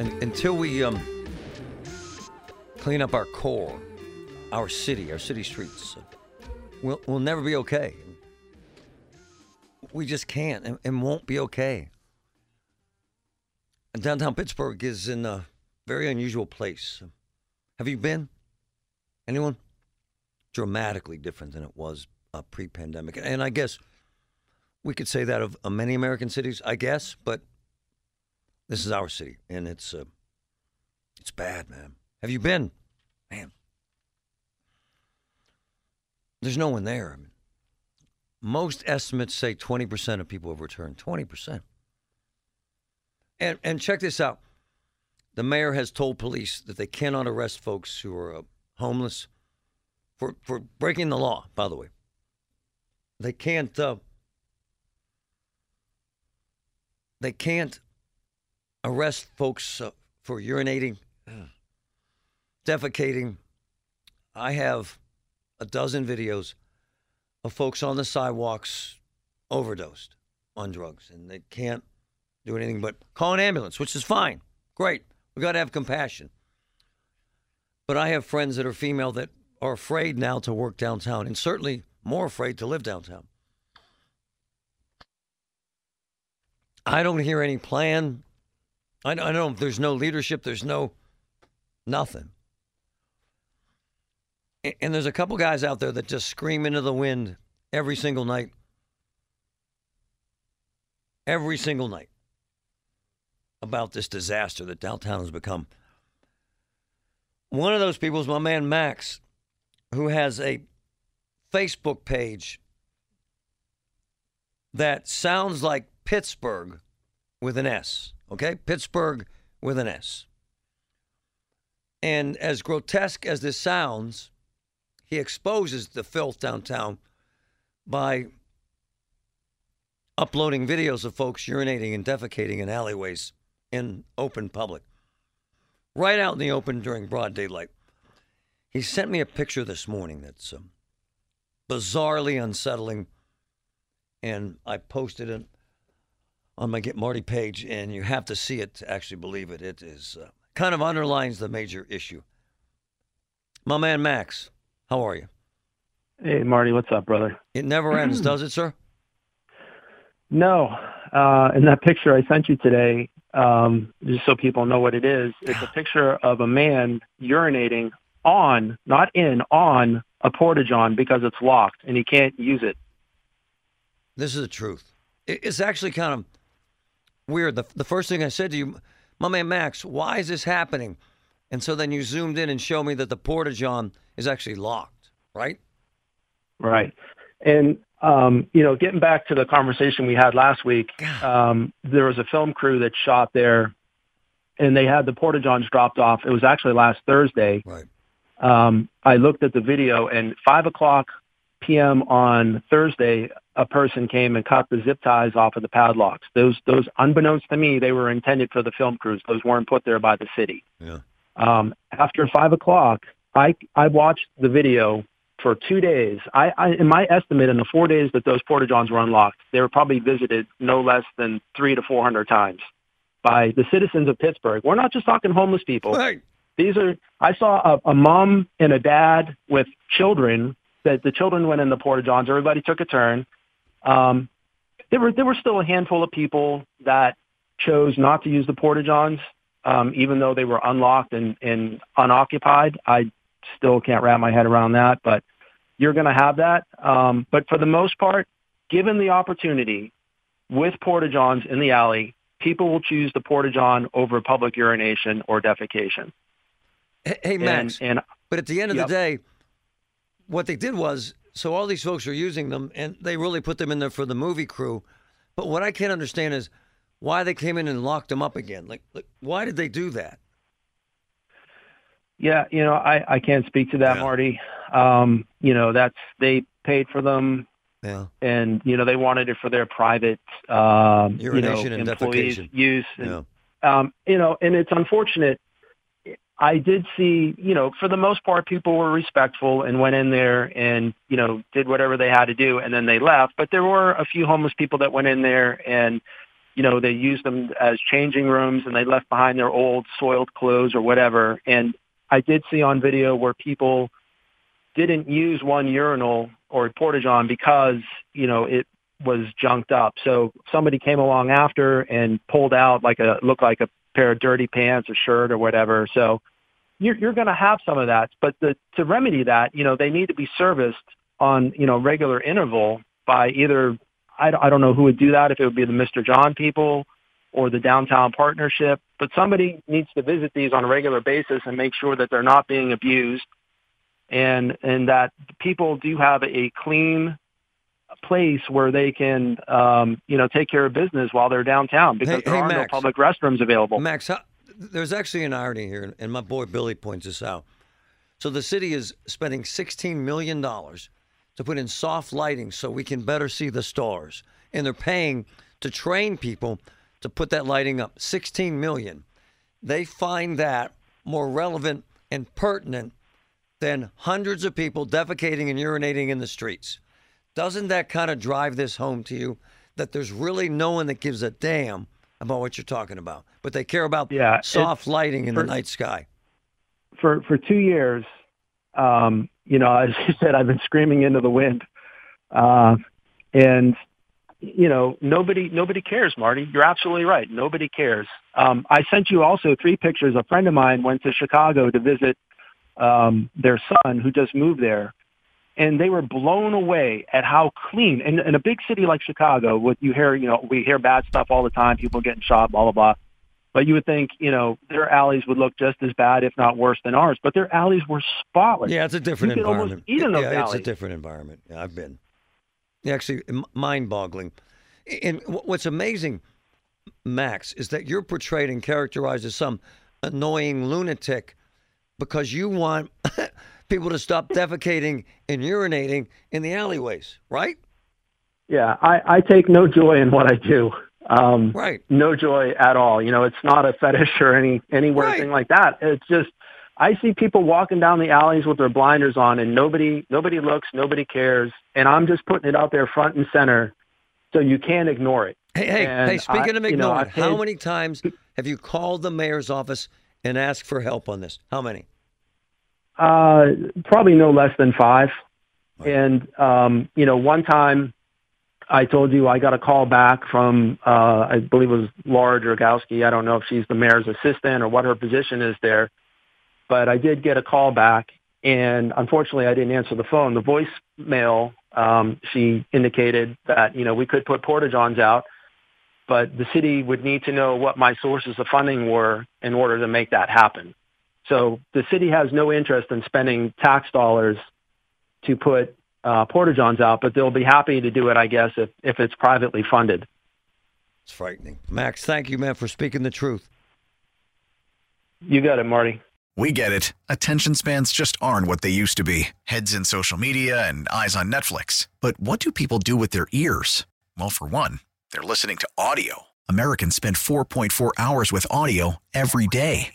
And until we um, clean up our core, our city, our city streets, uh, we'll, we'll never be okay. We just can't and, and won't be okay. And downtown Pittsburgh is in a very unusual place. Have you been? Anyone? Dramatically different than it was uh, pre pandemic. And I guess we could say that of uh, many American cities, I guess, but this is our city, and it's uh, it's bad, man. Have you been, man? There's no one there. I mean, most estimates say 20% of people have returned. 20%. And and check this out. The mayor has told police that they cannot arrest folks who are uh, homeless for for breaking the law. By the way, they can't. Uh, they can't arrest folks uh, for urinating, defecating. I have a dozen videos of folks on the sidewalks overdosed on drugs, and they can't do anything but call an ambulance, which is fine. Great. We've got to have compassion. But I have friends that are female that are afraid now to work downtown, and certainly more afraid to live downtown. I don't hear any plan. I I don't there's no leadership, there's no nothing. And there's a couple guys out there that just scream into the wind every single night. Every single night about this disaster that downtown has become. One of those people is my man Max, who has a Facebook page that sounds like Pittsburgh with an S. Okay? Pittsburgh with an S. And as grotesque as this sounds, he exposes the filth downtown by uploading videos of folks urinating and defecating in alleyways in open public, right out in the open during broad daylight. He sent me a picture this morning that's um, bizarrely unsettling, and I posted it on my Get Marty page, and you have to see it to actually believe it. It is uh, kind of underlines the major issue. My man Max, how are you? Hey, Marty, what's up, brother? It never ends, does it, sir? No, uh, in that picture I sent you today, um, just so people know what it is, it's a picture of a man urinating on, not in, on a porta john because it's locked and he can't use it. This is the truth. It's actually kind of weird. The, the first thing I said to you, my man Max, why is this happening? And so then you zoomed in and showed me that the porta john is actually locked, right? Right. And, um, you know, getting back to the conversation we had last week, um, there was a film crew that shot there and they had the porta johns dropped off. It was actually last Thursday. Right. Um, I looked at the video and five o'clock p.m. on Thursday, a person came and cut the zip ties off of the padlocks. Those, those, unbeknownst to me, they were intended for the film crews. Those weren't put there by the city. Yeah. Um, after five o'clock, I I watched the video for two days. I, I in my estimate, in the four days that those porta johns were unlocked, they were probably visited no less than three to four hundred times by the citizens of Pittsburgh. We're not just talking homeless people. Right. These are. I saw a, a mom and a dad with children. That the children went in the porta johns. Everybody took a turn. Um, there were there were still a handful of people that chose not to use the porta johns, um, even though they were unlocked and, and unoccupied. I still can't wrap my head around that, but you're going to have that. Um, but for the most part, given the opportunity with porta johns in the alley, people will choose the porta john over public urination or defecation. Hey, hey, Max. And, and but at the end of Yep. the day, what they did was so all these folks are using them and they really put them in there for the movie crew. But what I can't understand is why they came in and locked them up again. Like, like why did they do that? Yeah, you know, I, I can't speak to that, Yeah. Marty. Um, you know, that's they paid for them Yeah. and you know they wanted it for their private um you know employees use and Yeah. um you know and it's unfortunate I did see, you know, for the most part, people were respectful and went in there and, you know, did whatever they had to do and then they left. But there were a few homeless people that went in there and, you know, they used them as changing rooms and they left behind their old soiled clothes or whatever. And I did see on video where people didn't use one urinal or porta john because, you know, it was junked up. So somebody came along after and pulled out like a, looked like a pair of dirty pants or shirt or whatever. So you're, you're going to have some of that. But the, to remedy that, you know, they need to be serviced on, you know, regular interval by either, I, don't- I don't know who would do that, if it would be the Mr. John people or the downtown partnership, but somebody needs to visit these on a regular basis and make sure that they're not being abused and, and that people do have a clean place where they can, um, you know, take care of business while they're downtown because Hey- there hey, are no public restrooms available. Max, how, there's actually an irony here, and my boy Billy points this out. So the city is spending $16 million to put in soft lighting so we can better see the stars. And they're paying to train people to put that lighting up. 16 million. They find that more relevant and pertinent than hundreds of people defecating and urinating in the streets. Doesn't that kind of drive this home to you that there's really no one that gives a damn about what you're talking about, but they care about Yeah, soft lighting in the night sky? for for two years, um, you know, as you said, I've been screaming into the wind, uh, and you know, nobody nobody cares, Marty. You're absolutely right. Nobody cares. Um, I sent you also three pictures. A friend of mine went to Chicago to visit um, their son, who just moved there, and they were blown away at how clean. And in a big city like Chicago, what you hear, you know, we hear bad stuff all the time. People getting shot, blah blah blah. But you would think, you know, their alleys would look just as bad, if not worse, than ours. But their alleys were spotless. Yeah, it's a different You could almost environment. eat those yeah, it's a different environment. Yeah, I've been. Actually, m- mind-boggling. And wh- what's amazing, Max, is that you're portrayed and characterized as some annoying lunatic because you want people to stop defecating and urinating in the alleyways, right? Yeah, I, I take no joy in what I do. Um, Right. No joy at all. You know, it's not a fetish or any any weird Right. thing like that. It's just I see people walking down the alleys with their blinders on, and nobody nobody looks, nobody cares, and I'm just putting it out there front and center, so you can't ignore it. Hey, hey, And hey! Speaking I- of you know, ignoring, how many times have you called the mayor's office and asked for help on this? How many? Uh, probably no less than five. And um, you know, one time I told you I got a call back from uh, I believe it was Laura Drogowski. I don't know if she's the mayor's assistant or what her position is there, but I did get a call back, and unfortunately I didn't answer the phone. The voicemail um, she indicated that you know we could put porta johns out, but the city would need to know what my sources of funding were in order to make that happen. So the city has no interest in spending tax dollars to put uh, porta johns out, but they'll be happy to do it, I guess, if, if it's privately funded. It's frightening. Max, thank you, man, for speaking the truth. You got it, Marty. We get it. Attention spans just aren't what they used to be heads in social media and eyes on Netflix. But what do people do with their ears? Well, for one, they're listening to audio. Americans spend 4.4 hours with audio every day.